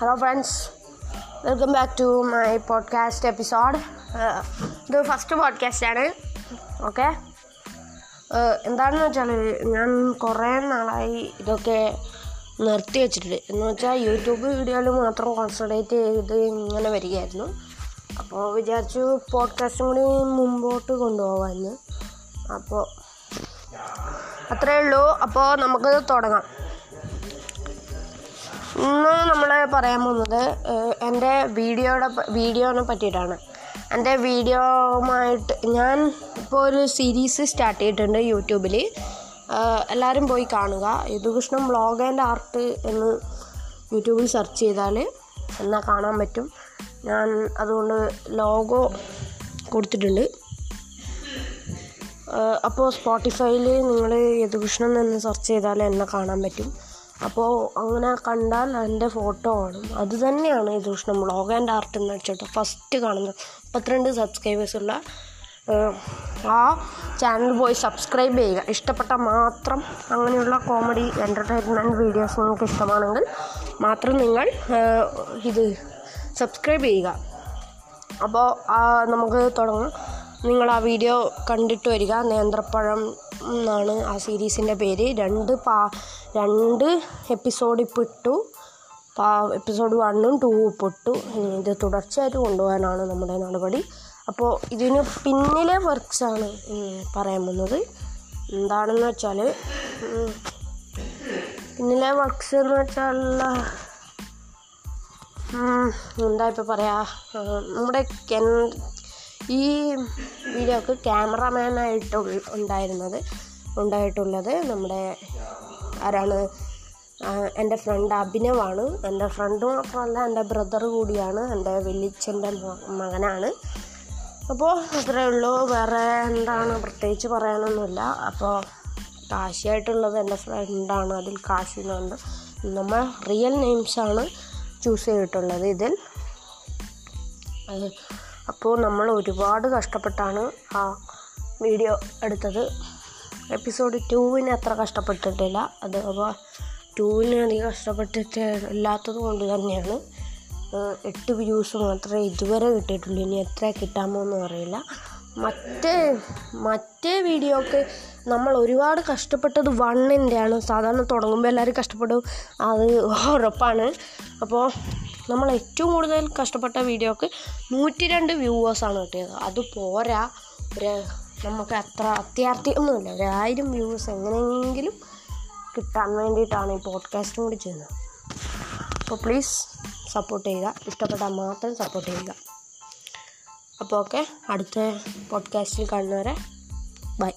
Hello friends welcome back to my podcast episode ഇത് first podcast പോഡ്കാസ്റ്റാണ് okay എന്താണെന്ന് വെച്ചാൽ ഞാൻ കുറേ നാളായി ഇതൊക്കെ നിർത്തി വെച്ചിട്ടുണ്ട്. എന്ന് വെച്ചാൽ യൂട്യൂബ് വീഡിയോയിൽ മാത്രം കോൺസെൻട്രേറ്റ് ചെയ്ത് ഇങ്ങനെ വരികയായിരുന്നു. അപ്പോൾ വിചാരിച്ചു പോഡ്കാസ്റ്റും കൂടി മുമ്പോട്ട് കൊണ്ടുപോകാമെന്ന് അപ്പോൾ അത്രയേ ഉള്ളൂ. അപ്പോൾ നമുക്ക് തുടങ്ങാം. ഇന്ന് നമ്മൾ പറയാൻ പോകുന്നത് എന്റെ വീഡിയോയുടെ വീഡിയോനെ പറ്റിയിട്ടാണ്. എന്റെ വീഡിയോയുമായിട്ട് ഞാൻ ഇപ്പോൾ ഒരു സീരീസ് സ്റ്റാർട്ട് ചെയ്തിട്ടുണ്ട് യൂട്യൂബിൽ എല്ലാവരും പോയി കാണുക. യദുകൃഷ്ണൻ ബ്ലോഗ് ആൻഡ് ആർട്ട് എന്ന് യൂട്യൂബിൽ സെർച്ച് ചെയ്താൽ എന്നാൽ കാണാൻ പറ്റും. ഞാൻ അതുകൊണ്ട് ലോഗോ കൊടുത്തിട്ടുണ്ട്. അപ്പോൾ സ്പോട്ടിഫൈയിൽ നിങ്ങൾ യദുകൃഷ്ണൻ എന്ന് സെർച്ച് ചെയ്താൽ എന്നെ കാണാൻ പറ്റും. അപ്പോൾ അങ്ങനെ കണ്ടാൽ എന്റെ ഫോട്ടോ കാണും. അത് തന്നെയാണ് ഈ ദൂഷണം ബ്ലോഗ് ആൻഡ് ആർട്ട് എന്ന് വെച്ചിട്ട് ഫസ്റ്റ് കാണുന്നത്. മുപ്പത്തിരണ്ട് സബ്സ്ക്രൈബേഴ്സുള്ള ആ ചാനൽ പോയി സബ്സ്ക്രൈബ് ചെയ്യുക. ഇഷ്ടപ്പെട്ട മാത്രം അങ്ങനെയുള്ള കോമഡി എന്റർടൈൻമെന്റ് വീഡിയോസ് നിങ്ങൾക്ക് ഇഷ്ടമാണെങ്കിൽ മാത്രം നിങ്ങൾ ഇത് സബ്സ്ക്രൈബ് ചെയ്യുക. അപ്പോൾ നമുക്ക് തുടങ്ങാം. നിങ്ങൾ ആ വീഡിയോ കണ്ടിട്ട് വരിക. നേന്ത്രപ്പഴം എന്നാണ് ആ സീരീസിന്റെ പേര്. രണ്ട് പാ രണ്ട് എപ്പിസോഡ് ഇപ്പോൾ ഇട്ടു പാ എപ്പിസോഡ് വണ്ണും ടൂവും ഇപ്പോൾ ഇട്ടു ഇത് തുടർച്ചയായിട്ട് കൊണ്ടുപോകാനാണ് നമ്മുടെ നടപടി. അപ്പോൾ ഇതിന് പിന്നിലെ വർക്ക്സാണ് പറയാൻ പോകുന്നത്. എന്താണെന്ന് വെച്ചാൽ പിന്നിലെ വർക്ക്സ് എന്ന് വെച്ചാൽ എന്താ ഇപ്പോൾ പറയാ നമ്മുടെ കെൻ ഈ വീഡിയോക്ക് ക്യാമറമാനായിട്ട് ഉണ്ടായിരുന്നത് ഉണ്ടായിട്ടുള്ളത് നമ്മുടെ ആരാണ്? എന്റെ ഫ്രണ്ട് അഭിനവാണ് എന്റെ ഫ്രണ്ട് മാത്രമല്ല എന്റെ ബ്രദർ കൂടിയാണ്. എന്റെ വലിയച്ഛന്റെ മകനാണ്. അപ്പോൾ അത്രേ ഉള്ളൂ. വേറെ എന്താണ് പ്രത്യേകിച്ച് പറയാനൊന്നുമില്ല. അപ്പോൾ കാശിയായിട്ടുള്ളത് എന്റെ ഫ്രണ്ടാണ് അതിൽ കാശി എന്നുണ്ട് നമ്മൾ റിയൽ നെയിംസാണ് ചൂസ് ചെയ്തിട്ടുള്ളത് ഇതിൽ. അപ്പോൾ നമ്മൾ ഒരുപാട് കഷ്ടപ്പെട്ടാണ് ആ വീഡിയോ എടുത്തത്. എപ്പിസോഡ് ടൂവിന് അത്ര കഷ്ടപ്പെട്ടിട്ടില്ല. അത് അപ്പോൾ ടൂവിന് അധികം കഷ്ടപ്പെട്ടിട്ട് ഇല്ലാത്തത് കൊണ്ട് തന്നെയാണ്. എട്ട് വ്യൂസ് മാത്രമേ ഇതുവരെ കിട്ടിയിട്ടുള്ളൂ. ഇനി എത്ര കിട്ടാമോ എന്ന് അറിയില്ല. മറ്റേ മറ്റേ വീഡിയോക്ക് നമ്മൾ ഒരുപാട് കഷ്ടപ്പെട്ടത് വണ്ണിന്റെയാണ്. സാധാരണ തുടങ്ങുമ്പോൾ എല്ലാവരും കഷ്ടപ്പെടും. അത് ഉറപ്പാണ്. അപ്പോൾ നമ്മൾ ഏറ്റവും കൂടുതൽ കഷ്ടപ്പെട്ട വീഡിയോക്ക് നൂറ്റി രണ്ട് വ്യൂവേഴ്സാണ് കിട്ടിയത്. അത് പോരാ. ഒരു നമുക്ക് അത്ര അത്യാർത്ഥിയൊന്നുമില്ല ഒരു ആയിരം വ്യൂവേഴ്സ് എങ്ങനെയെങ്കിലും കിട്ടാൻ വേണ്ടിയിട്ടാണ് ഈ പോഡ്കാസ്റ്റും കൂടി ചെയ്യുന്നത്. അപ്പോൾ പ്ലീസ് സപ്പോർട്ട് ചെയ്യുക. ഇഷ്ടപ്പെട്ടാൽ മാത്രം സപ്പോർട്ട് ചെയ്യുക. അപ്പോൾ ഓക്കെ അടുത്ത പോഡ്കാസ്റ്റിൽ കാണുന്നവരെ ബൈ